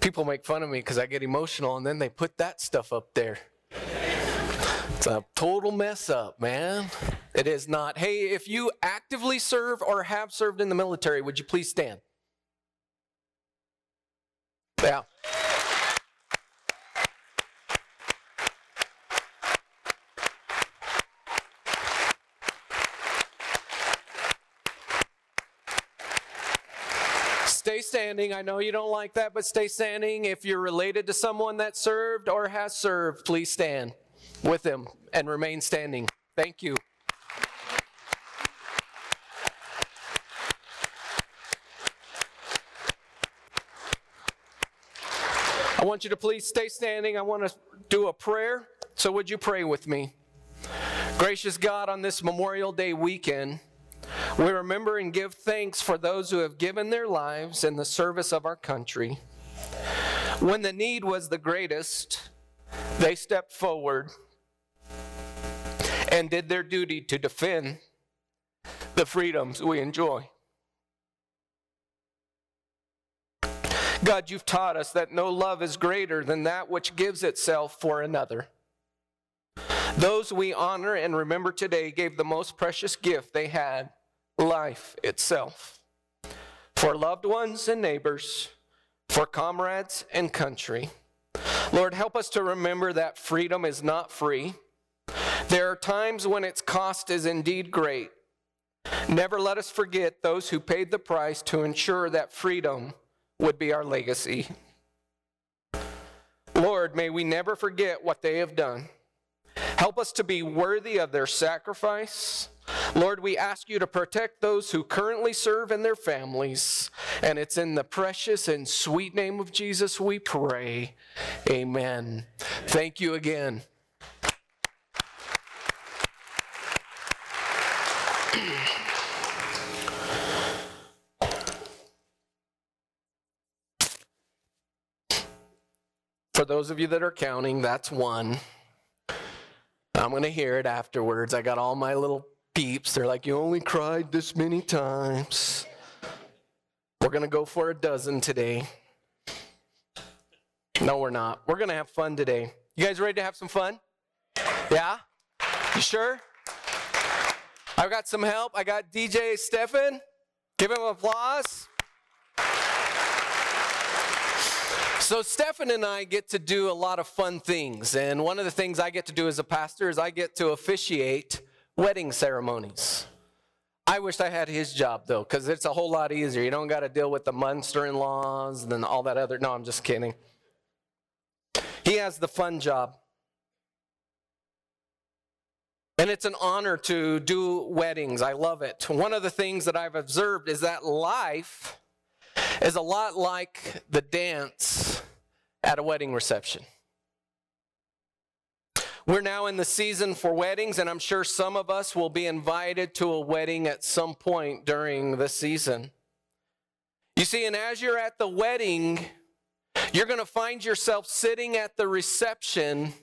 People make fun of me because I get emotional and then they put that stuff up there. It's a total mess up, man. It is not. Hey, if you actively serve or have served in the military, would you please stand? Yeah. Stay standing. I know you don't like that, but stay standing. If you're related to someone that served or has served, please stand with them and remain standing. Thank you. I want you to please stay standing. I want to do a prayer. So, would you pray with me? Gracious God, on this Memorial Day weekend, we remember and give thanks for those who have given their lives in the service of our country. When the need was the greatest, they stepped forward and did their duty to defend the freedoms we enjoy. God, you've taught us that no love is greater than that which gives itself for another. Those we honor and remember today gave the most precious gift they had life itself. For loved ones and neighbors, for comrades and country. Lord, help us to remember that freedom is not free. There are times when its cost is indeed great. Never let us forget those who paid the price to ensure that freedom would be our legacy. Lord, may we never forget what they have done. Help us to be worthy of their sacrifice. Lord, we ask you to protect those who currently serve and their families. And it's in the precious and sweet name of Jesus we pray. Amen. Thank you again. For those of you that are counting, that's one. I'm going to hear it afterwards. I got all my little peeps. They're like, You only cried this many times. We're going to go for a dozen today. No, we're not. We're going to have fun today. You guys ready to have some fun? Yeah? You sure? I've got some help. I got DJ Stefan. Give him applause. So, Stefan and I get to do a lot of fun things. And one of the things I get to do as a pastor is I get to officiate wedding ceremonies. I wish I had his job though, because it's a whole lot easier. You don't got to deal with the Munster in laws and all that other. No, I'm just kidding. He has the fun job. And it's an honor to do weddings. I love it. One of the things that I've observed is that life is a lot like the dance at a wedding reception. We're now in the season for weddings, and I'm sure some of us will be invited to a wedding at some point during the season. You see, and as you're at the wedding, you're going to find yourself sitting at the reception,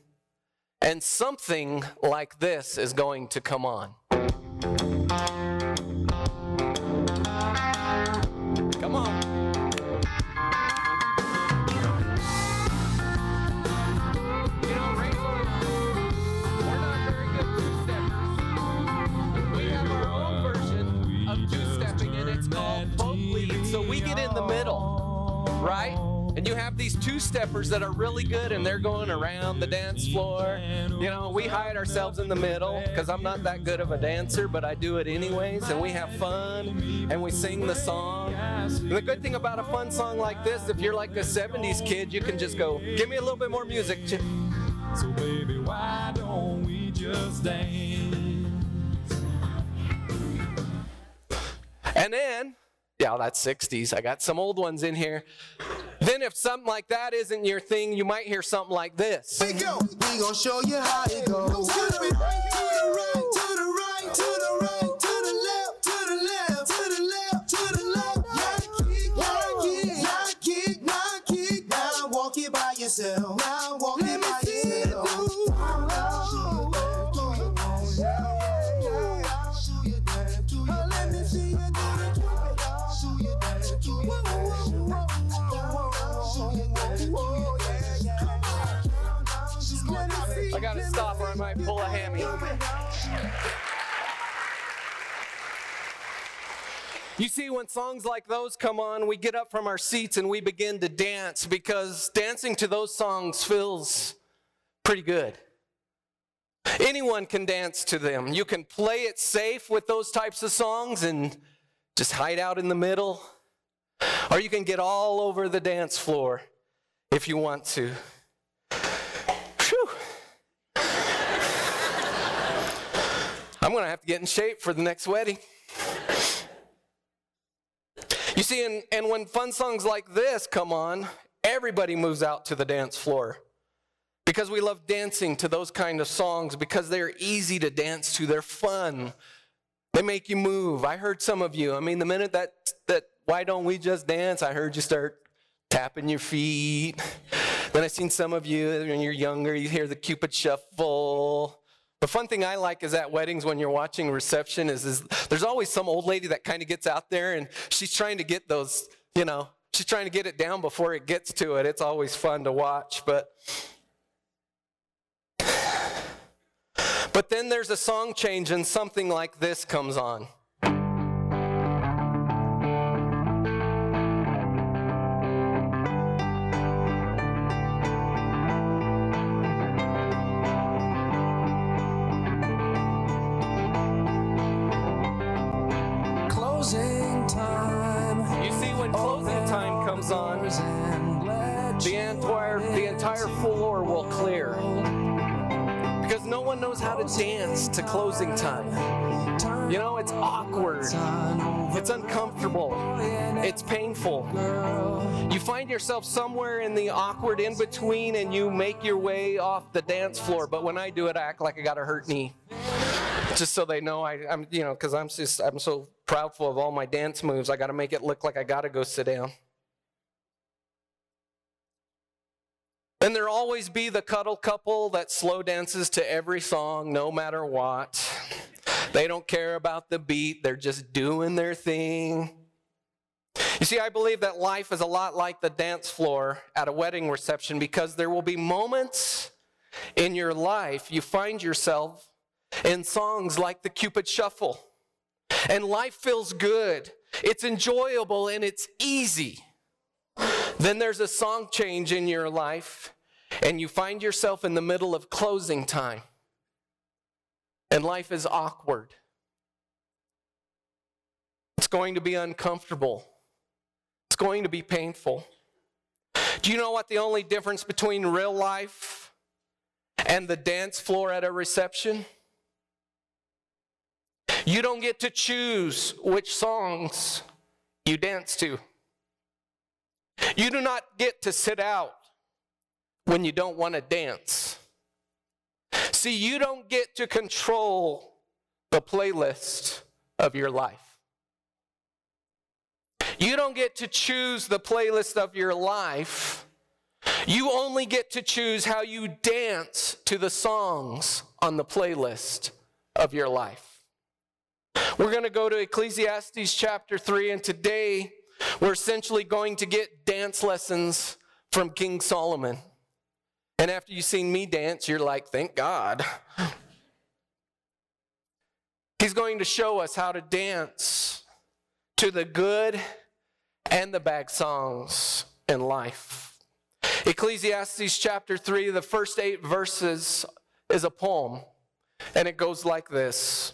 and something like this is going to come on. Leads. So we get in the middle, right? And you have these two-steppers that are really good, and they're going around the dance floor. You know, we hide ourselves in the middle because I'm not that good of a dancer, but I do it anyways, and we have fun, and we sing the song. And the good thing about a fun song like this, if you're like a 70s kid, you can just go, give me a little bit more music. So baby, why don't we just dance? And then, yeah, that's 60s. I got some old ones in here. Then, if something like that isn't your thing, you might hear something like this. We go. We gon' show you how it goes. To the right, to the right, to the right, to the right, to the left, to the left, to the left, to the left. Yeah, kick, yeah, kick, yeah, kick, yeah, kick. Now walk it by yourself. Now I might pull a hammy. You see, when songs like those come on, we get up from our seats and we begin to dance because dancing to those songs feels pretty good. Anyone can dance to them. You can play it safe with those types of songs and just hide out in the middle, or you can get all over the dance floor if you want to. I'm going to have to get in shape for the next wedding. You see, and, and when fun songs like this come on, everybody moves out to the dance floor because we love dancing to those kind of songs because they're easy to dance to, they're fun. They make you move. I heard some of you. I mean, the minute that that why don't we just dance? I heard you start tapping your feet. Then I seen some of you when you're younger, you hear the Cupid shuffle. The fun thing I like is at weddings when you're watching reception is, is there's always some old lady that kind of gets out there and she's trying to get those, you know, she's trying to get it down before it gets to it. It's always fun to watch, but but then there's a song change and something like this comes on. Closing time. You see, when closing time comes on, the entire, the entire floor will clear. Because no one knows how to dance to closing time. You know, it's awkward, it's uncomfortable, it's painful. You find yourself somewhere in the awkward in between and you make your way off the dance floor. But when I do it, I act like I got a hurt knee. Just so they know I, I'm, you know, because I'm just, I'm so proudful of all my dance moves. I got to make it look like I got to go sit down. And there'll always be the cuddle couple that slow dances to every song, no matter what. They don't care about the beat, they're just doing their thing. You see, I believe that life is a lot like the dance floor at a wedding reception because there will be moments in your life you find yourself in songs like the Cupid Shuffle. And life feels good, it's enjoyable, and it's easy. Then there's a song change in your life, and you find yourself in the middle of closing time. And life is awkward. It's going to be uncomfortable. It's going to be painful. Do you know what the only difference between real life and the dance floor at a reception? You don't get to choose which songs you dance to. You do not get to sit out when you don't want to dance. See, you don't get to control the playlist of your life. You don't get to choose the playlist of your life. You only get to choose how you dance to the songs on the playlist of your life. We're going to go to Ecclesiastes chapter 3, and today we're essentially going to get dance lessons from King Solomon. And after you've seen me dance, you're like, thank God. He's going to show us how to dance to the good and the bad songs in life. Ecclesiastes chapter 3, the first eight verses is a poem, and it goes like this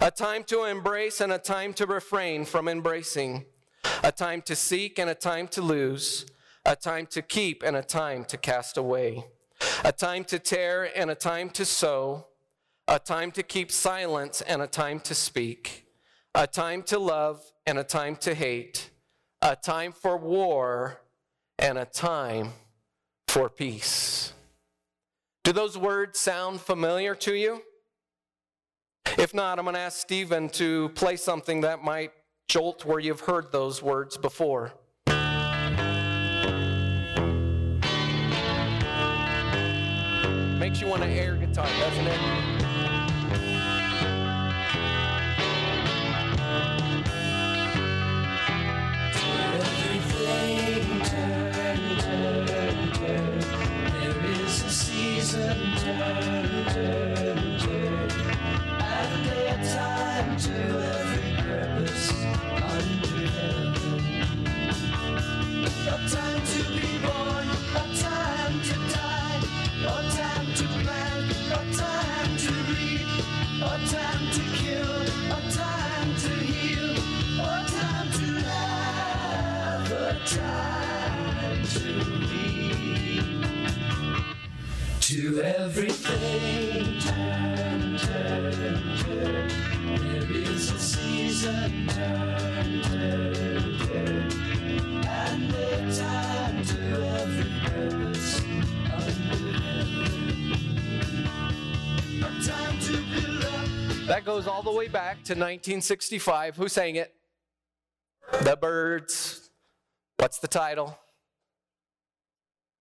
a time to embrace and a time to refrain from embracing a time to seek and a time to lose, a time to keep and a time to cast away, a time to tear and a time to sow, a time to keep silence and a time to speak, a time to love and a time to hate, a time for war and a time for peace. Do those words sound familiar to you? If not, I'm going to ask Stephen to play something that might jolt where you've heard those words before. Makes you want to air guitar, doesn't it? Way back to 1965. Who sang it? The Byrds. What's the title?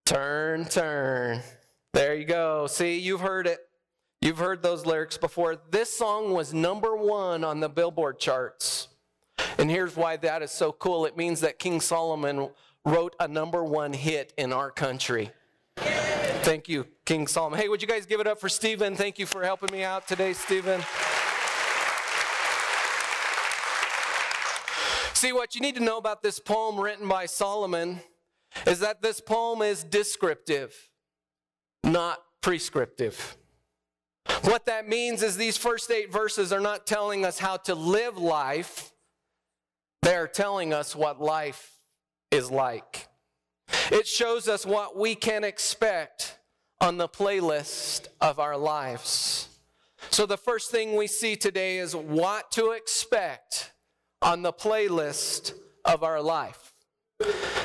Turn, turn. There you go. See, you've heard it. You've heard those lyrics before. This song was number one on the Billboard charts. And here's why that is so cool it means that King Solomon wrote a number one hit in our country. Thank you, King Solomon. Hey, would you guys give it up for Stephen? Thank you for helping me out today, Stephen. See, what you need to know about this poem written by Solomon is that this poem is descriptive, not prescriptive. What that means is these first eight verses are not telling us how to live life, they're telling us what life is like. It shows us what we can expect on the playlist of our lives. So, the first thing we see today is what to expect on the playlist of our life.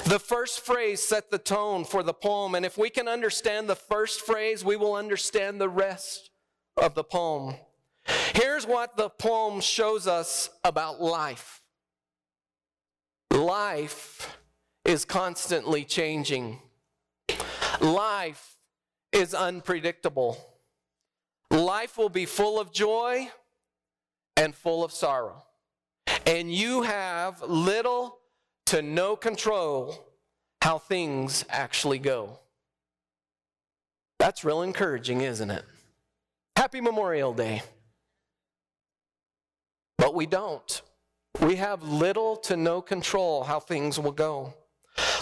The first phrase set the tone for the poem, and if we can understand the first phrase, we will understand the rest of the poem. Here's what the poem shows us about life life is constantly changing, life is unpredictable. Life will be full of joy and full of sorrow. And you have little to no control how things actually go. That's real encouraging, isn't it? Happy Memorial Day. But we don't. We have little to no control how things will go.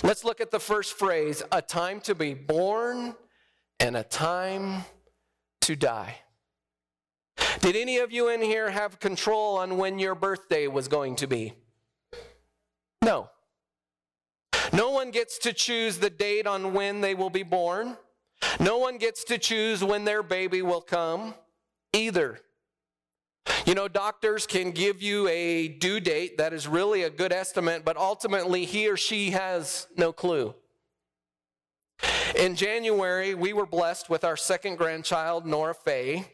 Let's look at the first phrase a time to be born and a time to die. Did any of you in here have control on when your birthday was going to be? No. No one gets to choose the date on when they will be born. No one gets to choose when their baby will come either. You know, doctors can give you a due date that is really a good estimate, but ultimately he or she has no clue. In January, we were blessed with our second grandchild, Nora Faye.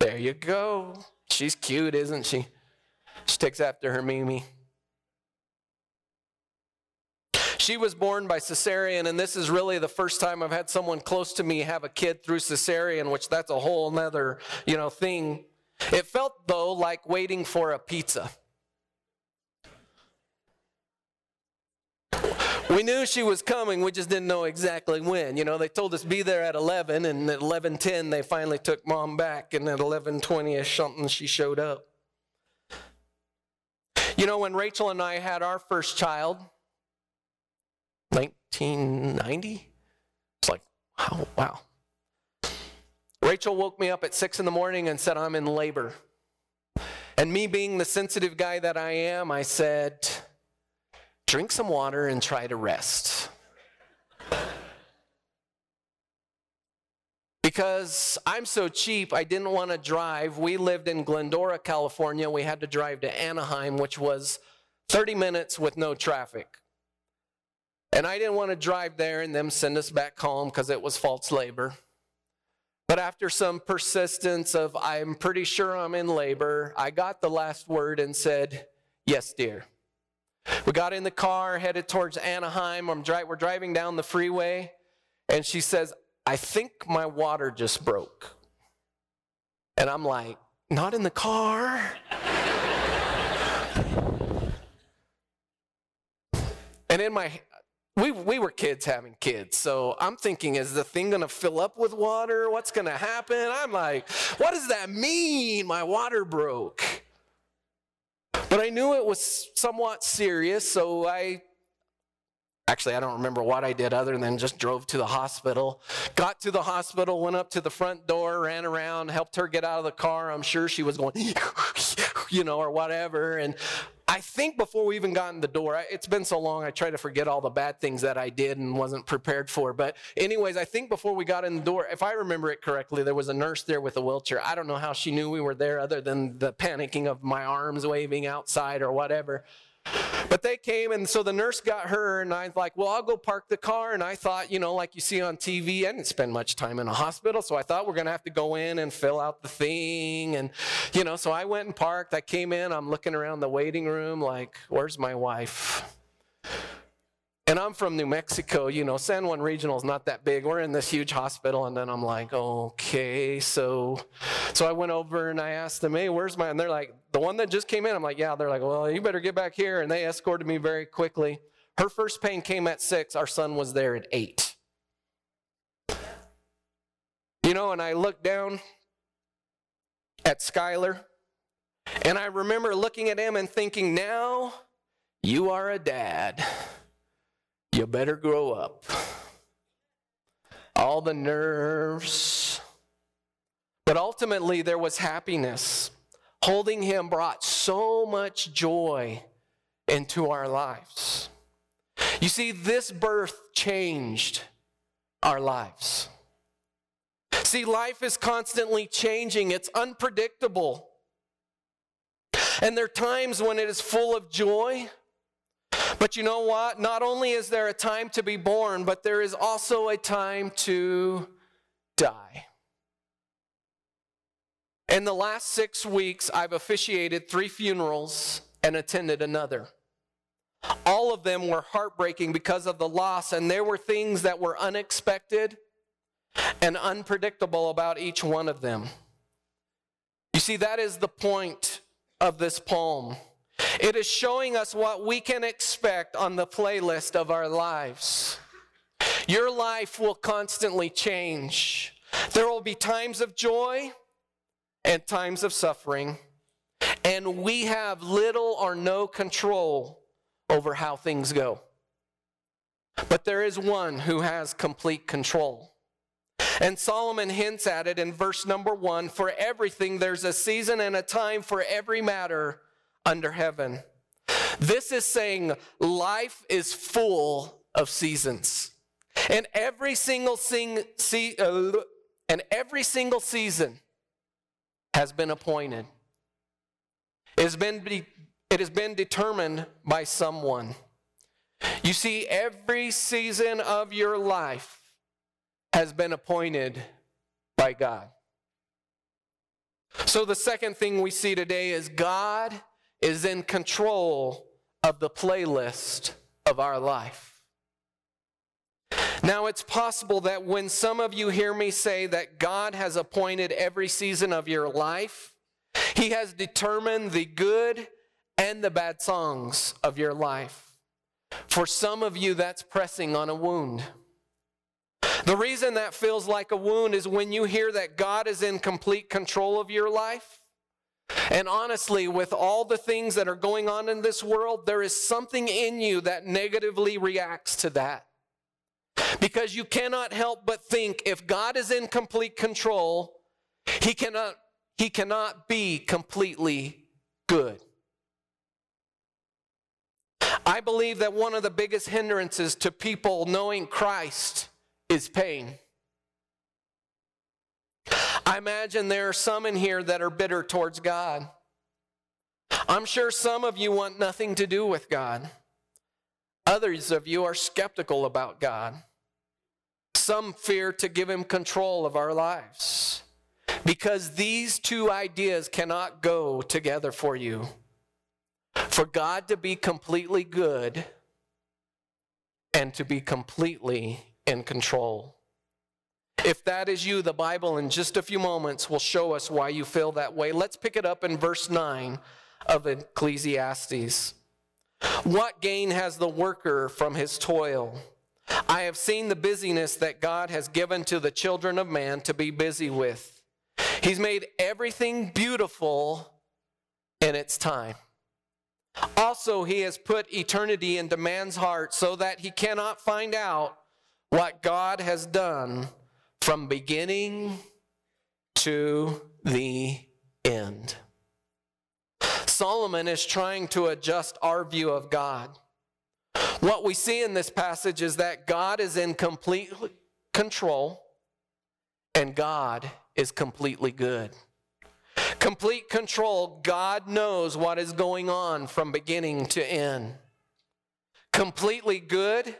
There you go. She's cute, isn't she? She takes after her Mimi. She was born by cesarean, and this is really the first time I've had someone close to me have a kid through cesarean, which that's a whole nother, you know, thing. It felt though like waiting for a pizza. We knew she was coming, we just didn't know exactly when. You know, they told us be there at 11, and at 11:10 they finally took mom back, and at 11:20ish something she showed up. You know, when Rachel and I had our first child, 1990, it's like, wow. Rachel woke me up at six in the morning and said, I'm in labor. And me being the sensitive guy that I am, I said, drink some water and try to rest. Because I'm so cheap, I didn't want to drive. We lived in Glendora, California. We had to drive to Anaheim, which was 30 minutes with no traffic. And I didn't want to drive there and them send us back home because it was false labor. But after some persistence of, I'm pretty sure I'm in labor, I got the last word and said, Yes, dear. We got in the car, headed towards Anaheim. I'm dri- we're driving down the freeway, and she says, I think my water just broke. And I'm like, Not in the car. and in my we, we were kids having kids, so I'm thinking, is the thing gonna fill up with water? What's gonna happen? I'm like, what does that mean? My water broke. But I knew it was somewhat serious, so I actually I don't remember what I did other than just drove to the hospital. Got to the hospital, went up to the front door, ran around, helped her get out of the car. I'm sure she was going, you know, or whatever. And I think before we even got in the door, it's been so long, I try to forget all the bad things that I did and wasn't prepared for. But, anyways, I think before we got in the door, if I remember it correctly, there was a nurse there with a wheelchair. I don't know how she knew we were there other than the panicking of my arms waving outside or whatever. But they came, and so the nurse got her, and I was like, Well, I'll go park the car. And I thought, you know, like you see on TV, I didn't spend much time in a hospital, so I thought we're gonna have to go in and fill out the thing. And, you know, so I went and parked. I came in, I'm looking around the waiting room, like, Where's my wife? And I'm from New Mexico, you know, San Juan Regional is not that big. We're in this huge hospital, and then I'm like, okay, so, so I went over and I asked them, hey, where's my? And they're like, the one that just came in. I'm like, yeah. They're like, well, you better get back here. And they escorted me very quickly. Her first pain came at six. Our son was there at eight. You know, and I looked down at Skylar, and I remember looking at him and thinking, now you are a dad. You better grow up. All the nerves. But ultimately, there was happiness. Holding him brought so much joy into our lives. You see, this birth changed our lives. See, life is constantly changing, it's unpredictable. And there are times when it is full of joy. But you know what? Not only is there a time to be born, but there is also a time to die. In the last six weeks, I've officiated three funerals and attended another. All of them were heartbreaking because of the loss, and there were things that were unexpected and unpredictable about each one of them. You see, that is the point of this poem. It is showing us what we can expect on the playlist of our lives. Your life will constantly change. There will be times of joy and times of suffering, and we have little or no control over how things go. But there is one who has complete control. And Solomon hints at it in verse number one for everything, there's a season and a time for every matter under heaven. This is saying life is full of seasons. And every single sing, see, uh, and every single season has been appointed. It has been, be- it has been determined by someone. You see, every season of your life has been appointed by God. So, the second thing we see today is God is in control of the playlist of our life. Now, it's possible that when some of you hear me say that God has appointed every season of your life, He has determined the good and the bad songs of your life. For some of you, that's pressing on a wound. The reason that feels like a wound is when you hear that God is in complete control of your life. And honestly, with all the things that are going on in this world, there is something in you that negatively reacts to that. Because you cannot help but think if God is in complete control, he cannot he cannot be completely good. I believe that one of the biggest hindrances to people knowing Christ is pain. I imagine there are some in here that are bitter towards God. I'm sure some of you want nothing to do with God. Others of you are skeptical about God. Some fear to give him control of our lives because these two ideas cannot go together for you. For God to be completely good and to be completely in control. If that is you, the Bible in just a few moments will show us why you feel that way. Let's pick it up in verse 9 of Ecclesiastes. What gain has the worker from his toil? I have seen the busyness that God has given to the children of man to be busy with. He's made everything beautiful in its time. Also, he has put eternity into man's heart so that he cannot find out what God has done from beginning to the end. Solomon is trying to adjust our view of God. What we see in this passage is that God is in complete control and God is completely good. Complete control, God knows what is going on from beginning to end. Completely good,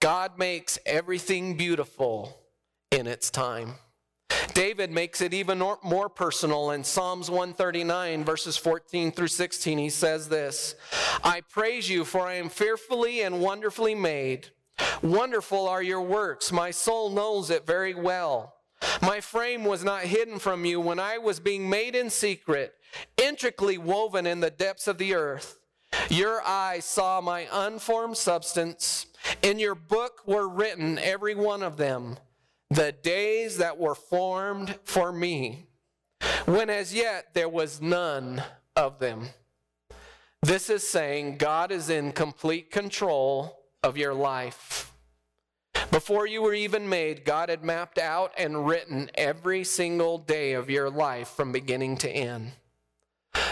God makes everything beautiful in its time. David makes it even more personal in Psalms 139, verses 14 through 16. He says this I praise you, for I am fearfully and wonderfully made. Wonderful are your works. My soul knows it very well. My frame was not hidden from you when I was being made in secret, intricately woven in the depths of the earth. Your eyes saw my unformed substance. In your book were written, every one of them the days that were formed for me, when as yet there was none of them. This is saying God is in complete control of your life. Before you were even made, God had mapped out and written every single day of your life from beginning to end.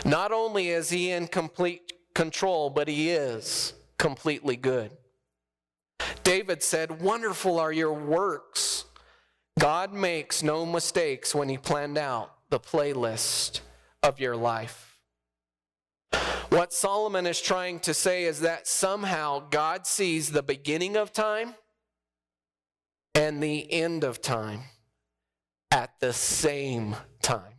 Not only is He in complete control, but He is completely good. David said, Wonderful are your works God makes no mistakes when He planned out the playlist of your life. What Solomon is trying to say is that somehow God sees the beginning of time and the end of time at the same time.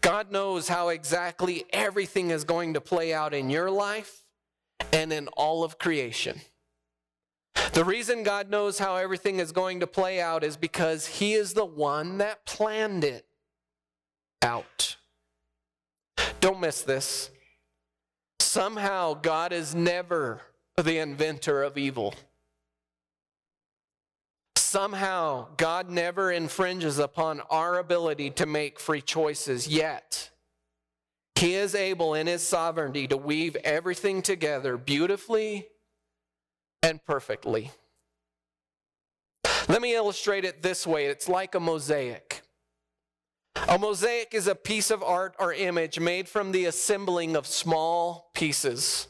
God knows how exactly everything is going to play out in your life and in all of creation. The reason God knows how everything is going to play out is because He is the one that planned it out. Don't miss this. Somehow, God is never the inventor of evil. Somehow, God never infringes upon our ability to make free choices, yet, He is able in His sovereignty to weave everything together beautifully and perfectly. Let me illustrate it this way it's like a mosaic. A mosaic is a piece of art or image made from the assembling of small pieces.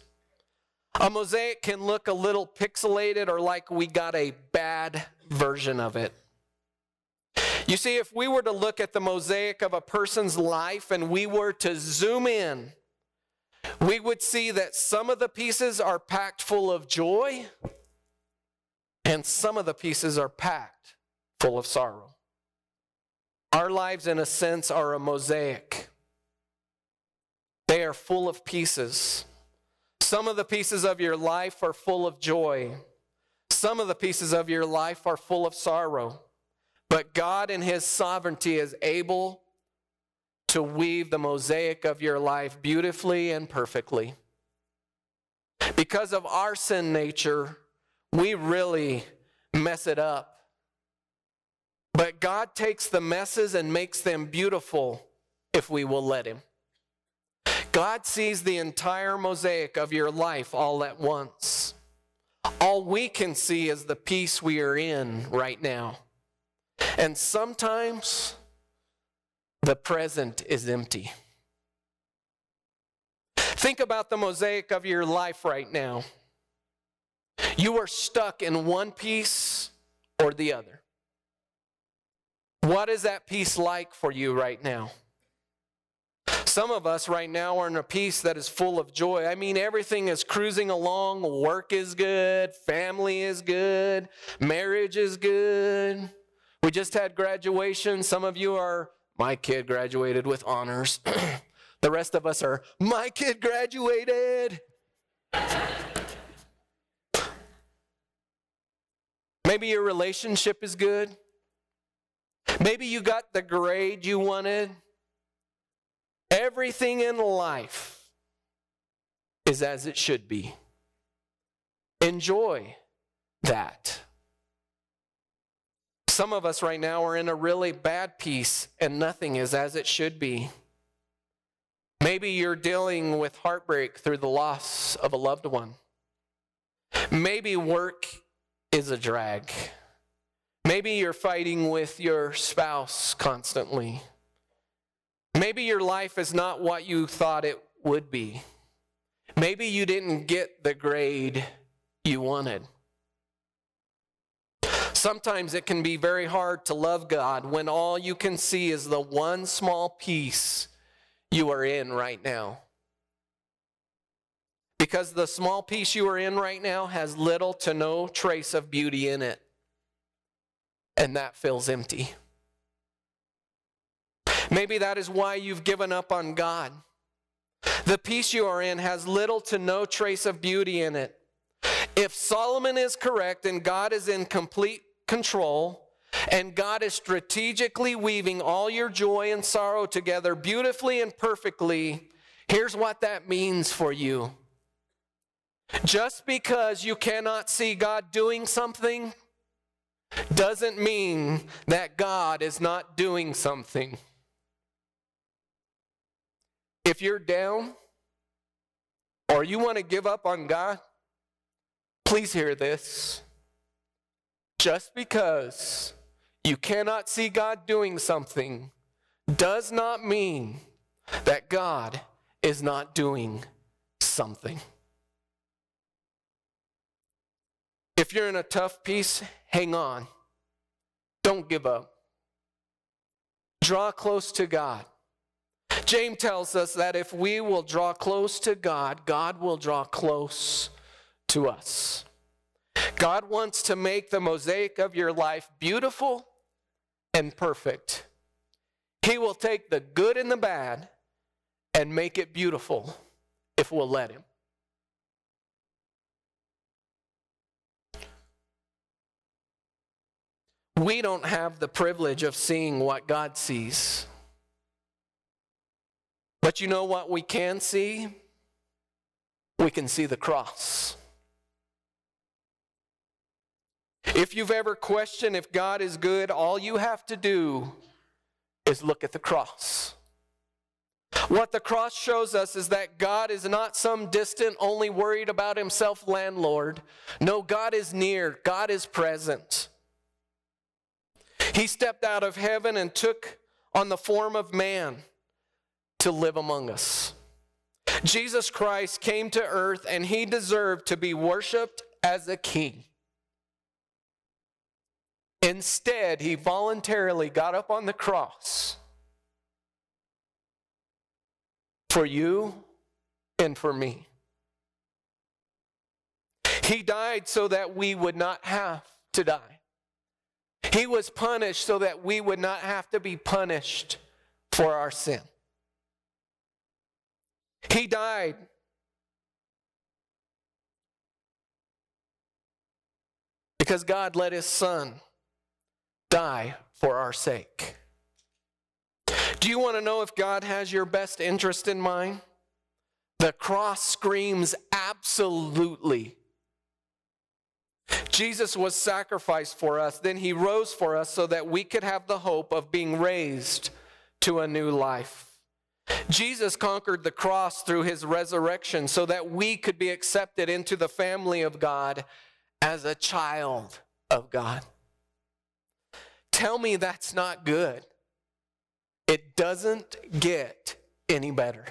A mosaic can look a little pixelated or like we got a bad version of it. You see, if we were to look at the mosaic of a person's life and we were to zoom in we would see that some of the pieces are packed full of joy, and some of the pieces are packed full of sorrow. Our lives, in a sense, are a mosaic. They are full of pieces. Some of the pieces of your life are full of joy. Some of the pieces of your life are full of sorrow. But God, in His sovereignty, is able to weave the mosaic of your life beautifully and perfectly. Because of our sin nature, we really mess it up. But God takes the messes and makes them beautiful if we will let Him. God sees the entire mosaic of your life all at once. All we can see is the piece we are in right now. And sometimes the present is empty. Think about the mosaic of your life right now. You are stuck in one piece or the other. What is that piece like for you right now? Some of us right now are in a piece that is full of joy. I mean, everything is cruising along. Work is good, family is good, marriage is good. We just had graduation. Some of you are, my kid graduated with honors. the rest of us are, my kid graduated. Maybe your relationship is good. Maybe you got the grade you wanted. Everything in life is as it should be. Enjoy that. Some of us right now are in a really bad piece and nothing is as it should be. Maybe you're dealing with heartbreak through the loss of a loved one. Maybe work is a drag. Maybe you're fighting with your spouse constantly. Maybe your life is not what you thought it would be. Maybe you didn't get the grade you wanted. Sometimes it can be very hard to love God when all you can see is the one small piece you are in right now. Because the small piece you are in right now has little to no trace of beauty in it. And that feels empty. Maybe that is why you've given up on God. The piece you are in has little to no trace of beauty in it. If Solomon is correct and God is in complete control, and God is strategically weaving all your joy and sorrow together beautifully and perfectly, here's what that means for you. Just because you cannot see God doing something doesn't mean that God is not doing something. If you're down or you want to give up on God, please hear this. Just because you cannot see God doing something does not mean that God is not doing something. If you're in a tough piece, hang on. Don't give up. Draw close to God. James tells us that if we will draw close to God, God will draw close to us. God wants to make the mosaic of your life beautiful and perfect. He will take the good and the bad and make it beautiful if we'll let Him. We don't have the privilege of seeing what God sees. But you know what we can see? We can see the cross. If you've ever questioned if God is good, all you have to do is look at the cross. What the cross shows us is that God is not some distant, only worried about himself landlord. No, God is near, God is present. He stepped out of heaven and took on the form of man to live among us. Jesus Christ came to earth and he deserved to be worshiped as a king. Instead, he voluntarily got up on the cross for you and for me. He died so that we would not have to die. He was punished so that we would not have to be punished for our sin. He died because God let his son die for our sake. Do you want to know if God has your best interest in mind? The cross screams absolutely. Jesus was sacrificed for us, then he rose for us so that we could have the hope of being raised to a new life. Jesus conquered the cross through his resurrection so that we could be accepted into the family of God as a child of God. Tell me that's not good. It doesn't get any better.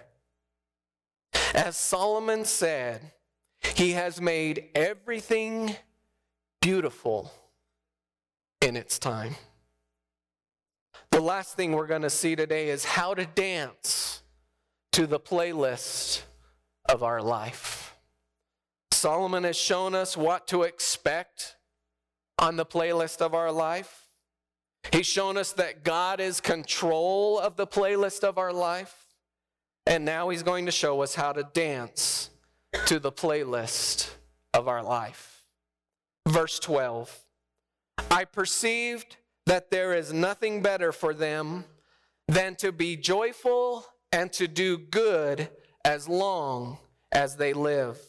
As Solomon said, he has made everything beautiful in its time. The last thing we're going to see today is how to dance to the playlist of our life. Solomon has shown us what to expect on the playlist of our life. He's shown us that God is control of the playlist of our life. And now he's going to show us how to dance to the playlist of our life. Verse 12 I perceived that there is nothing better for them than to be joyful and to do good as long as they live.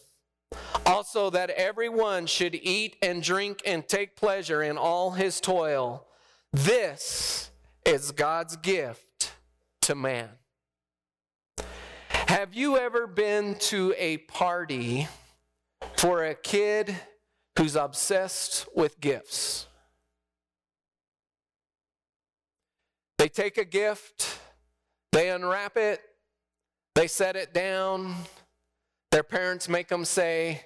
Also, that everyone should eat and drink and take pleasure in all his toil. This is God's gift to man. Have you ever been to a party for a kid who's obsessed with gifts? They take a gift, they unwrap it, they set it down. Their parents make them say,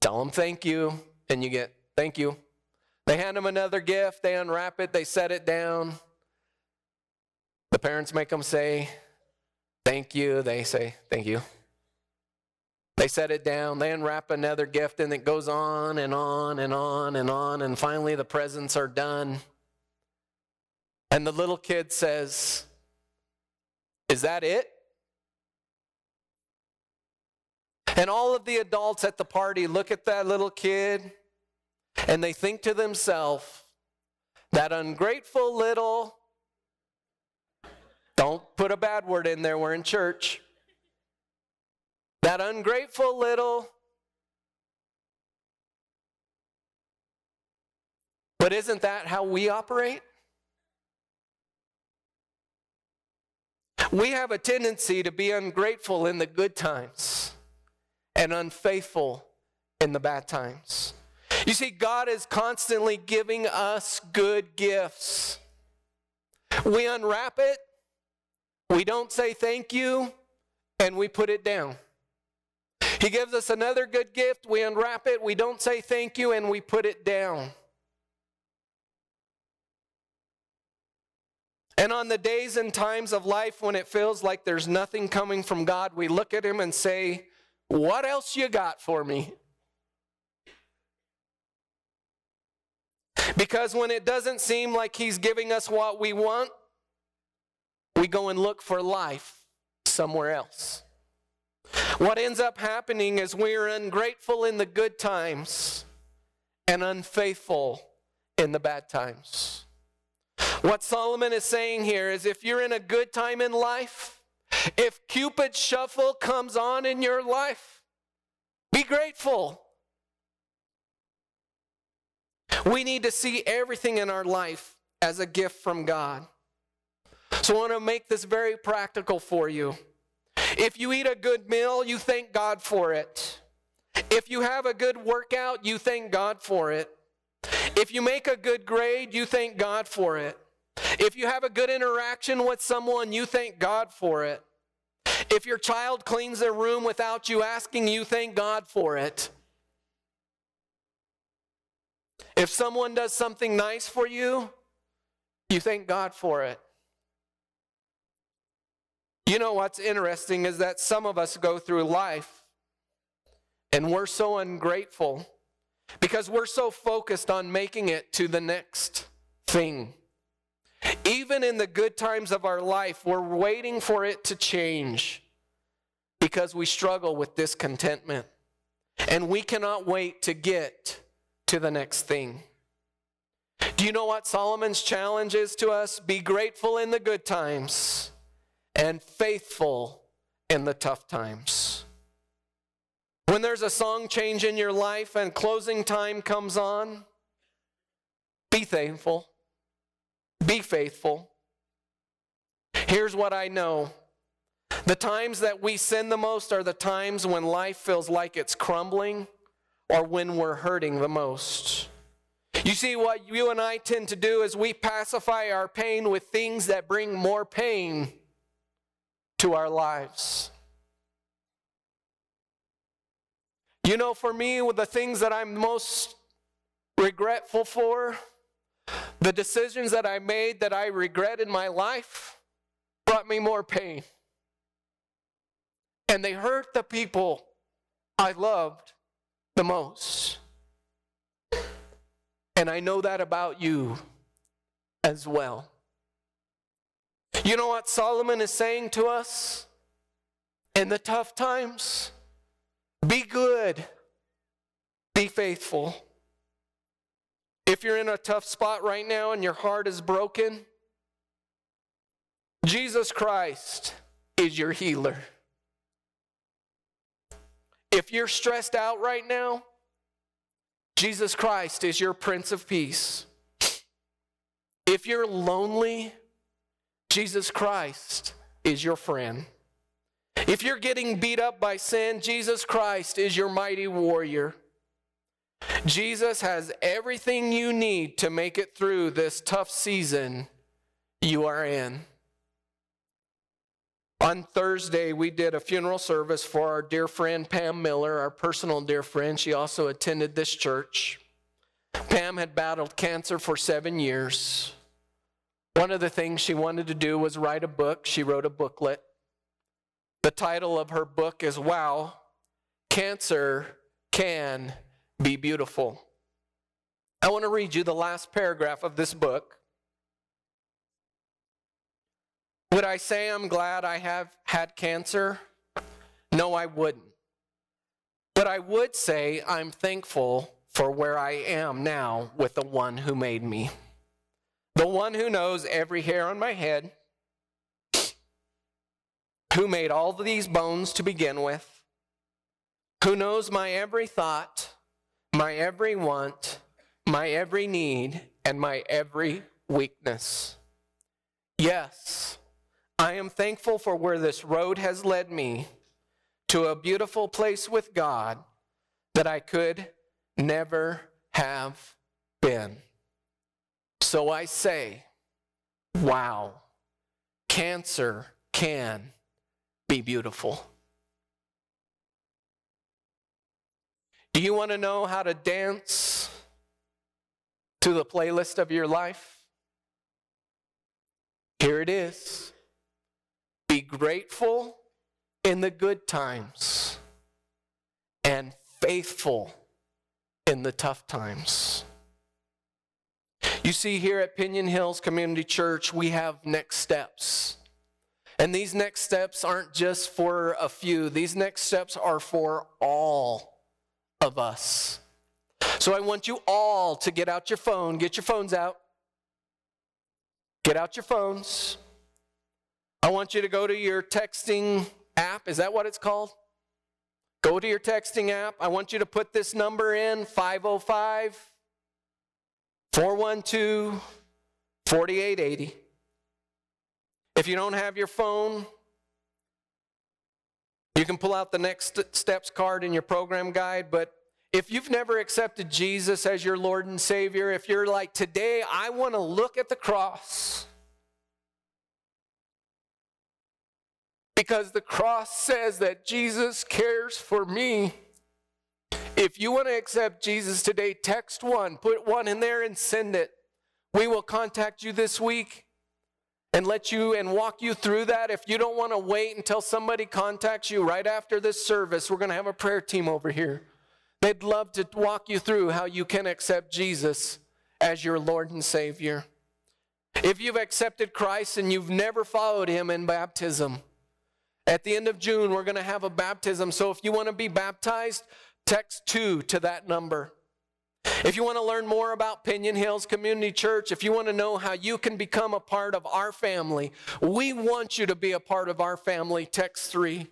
Tell them thank you, and you get thank you. They hand them another gift, they unwrap it, they set it down. The parents make them say, Thank you. They say, Thank you. They set it down, they unwrap another gift, and it goes on and on and on and on, and finally the presents are done. And the little kid says, Is that it? And all of the adults at the party look at that little kid and they think to themselves, that ungrateful little, don't put a bad word in there, we're in church. That ungrateful little, but isn't that how we operate? We have a tendency to be ungrateful in the good times and unfaithful in the bad times. You see, God is constantly giving us good gifts. We unwrap it, we don't say thank you, and we put it down. He gives us another good gift, we unwrap it, we don't say thank you, and we put it down. And on the days and times of life when it feels like there's nothing coming from God, we look at Him and say, What else you got for me? Because when it doesn't seem like He's giving us what we want, we go and look for life somewhere else. What ends up happening is we are ungrateful in the good times and unfaithful in the bad times. What Solomon is saying here is if you're in a good time in life, if Cupid's shuffle comes on in your life, be grateful. We need to see everything in our life as a gift from God. So I want to make this very practical for you. If you eat a good meal, you thank God for it. If you have a good workout, you thank God for it. If you make a good grade, you thank God for it. If you have a good interaction with someone, you thank God for it. If your child cleans their room without you asking, you thank God for it. If someone does something nice for you, you thank God for it. You know what's interesting is that some of us go through life and we're so ungrateful because we're so focused on making it to the next thing. Even in the good times of our life, we're waiting for it to change because we struggle with discontentment. And we cannot wait to get to the next thing. Do you know what Solomon's challenge is to us? Be grateful in the good times and faithful in the tough times. When there's a song change in your life and closing time comes on, be thankful, be faithful. Here's what I know the times that we sin the most are the times when life feels like it's crumbling or when we're hurting the most. You see, what you and I tend to do is we pacify our pain with things that bring more pain to our lives. You know, for me, with the things that I'm most regretful for, the decisions that I made that I regret in my life brought me more pain. and they hurt the people I loved the most. And I know that about you as well. You know what Solomon is saying to us in the tough times? Be good, be faithful. If you're in a tough spot right now and your heart is broken, Jesus Christ is your healer. If you're stressed out right now, Jesus Christ is your Prince of Peace. If you're lonely, Jesus Christ is your friend. If you're getting beat up by sin, Jesus Christ is your mighty warrior. Jesus has everything you need to make it through this tough season you are in. On Thursday, we did a funeral service for our dear friend Pam Miller, our personal dear friend. She also attended this church. Pam had battled cancer for seven years. One of the things she wanted to do was write a book. She wrote a booklet. The title of her book is Wow, Cancer Can Be Beautiful. I want to read you the last paragraph of this book. Would I say I'm glad I have had cancer? No, I wouldn't. But I would say I'm thankful for where I am now with the one who made me. The one who knows every hair on my head, who made all these bones to begin with, who knows my every thought, my every want, my every need, and my every weakness. Yes, I am thankful for where this road has led me to a beautiful place with God that I could never have been. So I say, wow, cancer can be beautiful. Do you want to know how to dance to the playlist of your life? Here it is. Grateful in the good times and faithful in the tough times. You see, here at Piñon Hills Community Church, we have next steps. And these next steps aren't just for a few, these next steps are for all of us. So I want you all to get out your phone, get your phones out. Get out your phones. I want you to go to your texting app. Is that what it's called? Go to your texting app. I want you to put this number in 505 412 4880. If you don't have your phone, you can pull out the next steps card in your program guide. But if you've never accepted Jesus as your Lord and Savior, if you're like, today I want to look at the cross, because the cross says that Jesus cares for me. If you want to accept Jesus today, text one, put one in there and send it. We will contact you this week and let you and walk you through that. If you don't want to wait until somebody contacts you right after this service, we're going to have a prayer team over here. They'd love to walk you through how you can accept Jesus as your Lord and Savior. If you've accepted Christ and you've never followed him in baptism, at the end of June, we're going to have a baptism. So if you want to be baptized, text two to that number. If you want to learn more about Piñon Hills Community Church, if you want to know how you can become a part of our family, we want you to be a part of our family. Text three.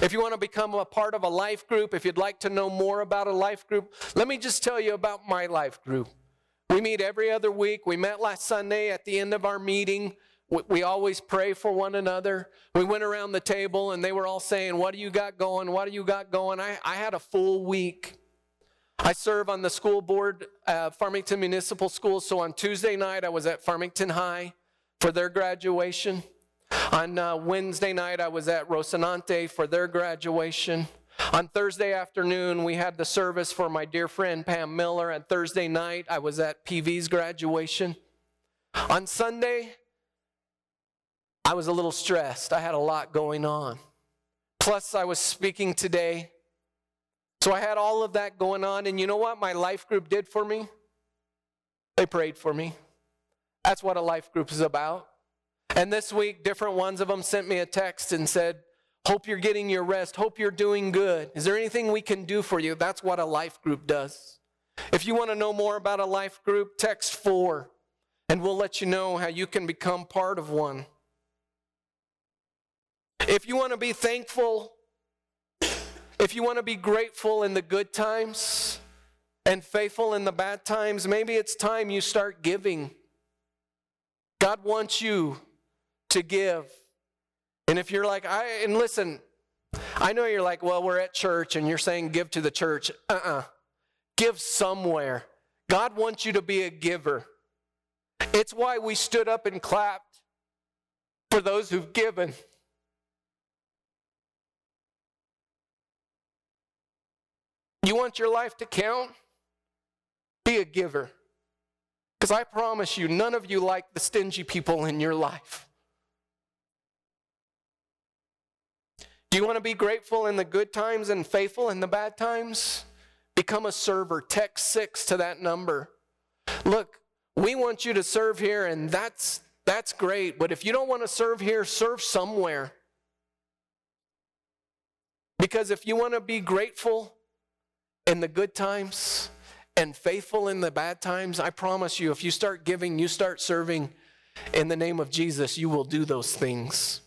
If you want to become a part of a life group, if you'd like to know more about a life group, let me just tell you about my life group. We meet every other week. We met last Sunday at the end of our meeting. We, always pray for one another. We went around the table and they were all saying, What do you got going? What do you got going? I, I had a full week. I serve on the school board, uh, Farmington Municipal Schools. So on Tuesday night, I was at Farmington High for their graduation. On uh, Wednesday night, I was at Rocinante for their graduation. On Thursday afternoon, we had the service for my dear friend Pam Miller. And Thursday night, I was at PV's graduation. On Sunday, I was a little stressed. I had a lot going on. Plus, I was speaking today. So I had all of that going on. And you know what my life group did for me? They prayed for me. That's what a life group is about. And this week, different ones of them sent me a text and said, Hope you're getting your rest. Hope you're doing good. Is there anything we can do for you? That's what a life group does. If you want to know more about a life group, text four, and we'll let you know how you can become part of one. If you want to be thankful, if you want to be grateful in the good times and faithful in the bad times, maybe it's time you start giving. God wants you to give. And if you're like, I, and listen, I know you're like, well, we're at church and you're saying give to the church. Uh uh Give somewhere. God wants you to be a giver. It's why we stood up and clapped for those who've given. You want your life to count? Be a giver. Because I promise you, none of you like the stingy people in your life. Do you want to be grateful in the good times and faithful in the bad times? Become a server. Text six to that number. Look, we want you to serve here, and that's that's great. But if you don't want to serve here, serve somewhere. Because if you want to be grateful in the good times and faithful in the bad times, I promise you, if you start giving, you start serving in the name of Jesus, you will do those things.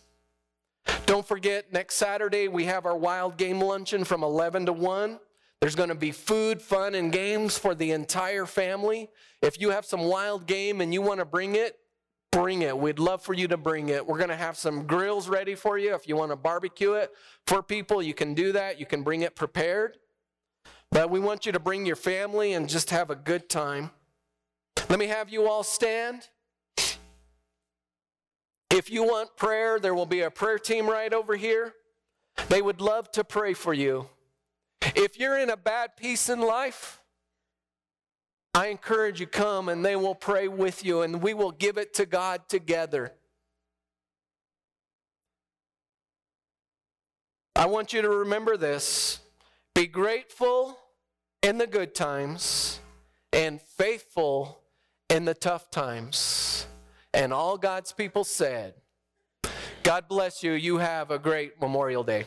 Don't forget, next Saturday we have our wild game luncheon from 11 to 1. There's going to be food, fun, and games for the entire family. If you have some wild game and you want to bring it, bring it. We'd love for you to bring it. We're going to have some grills ready for you. If you want to barbecue it for people, you can do that. You can bring it prepared. But we want you to bring your family and just have a good time. Let me have you all stand. If you want prayer, there will be a prayer team right over here. They would love to pray for you. If you're in a bad piece in life, I encourage you come and they will pray with you and we will give it to God together. I want you to remember this. Be grateful in the good times and faithful in the tough times. And all God's people said, God bless you. You have a great Memorial Day.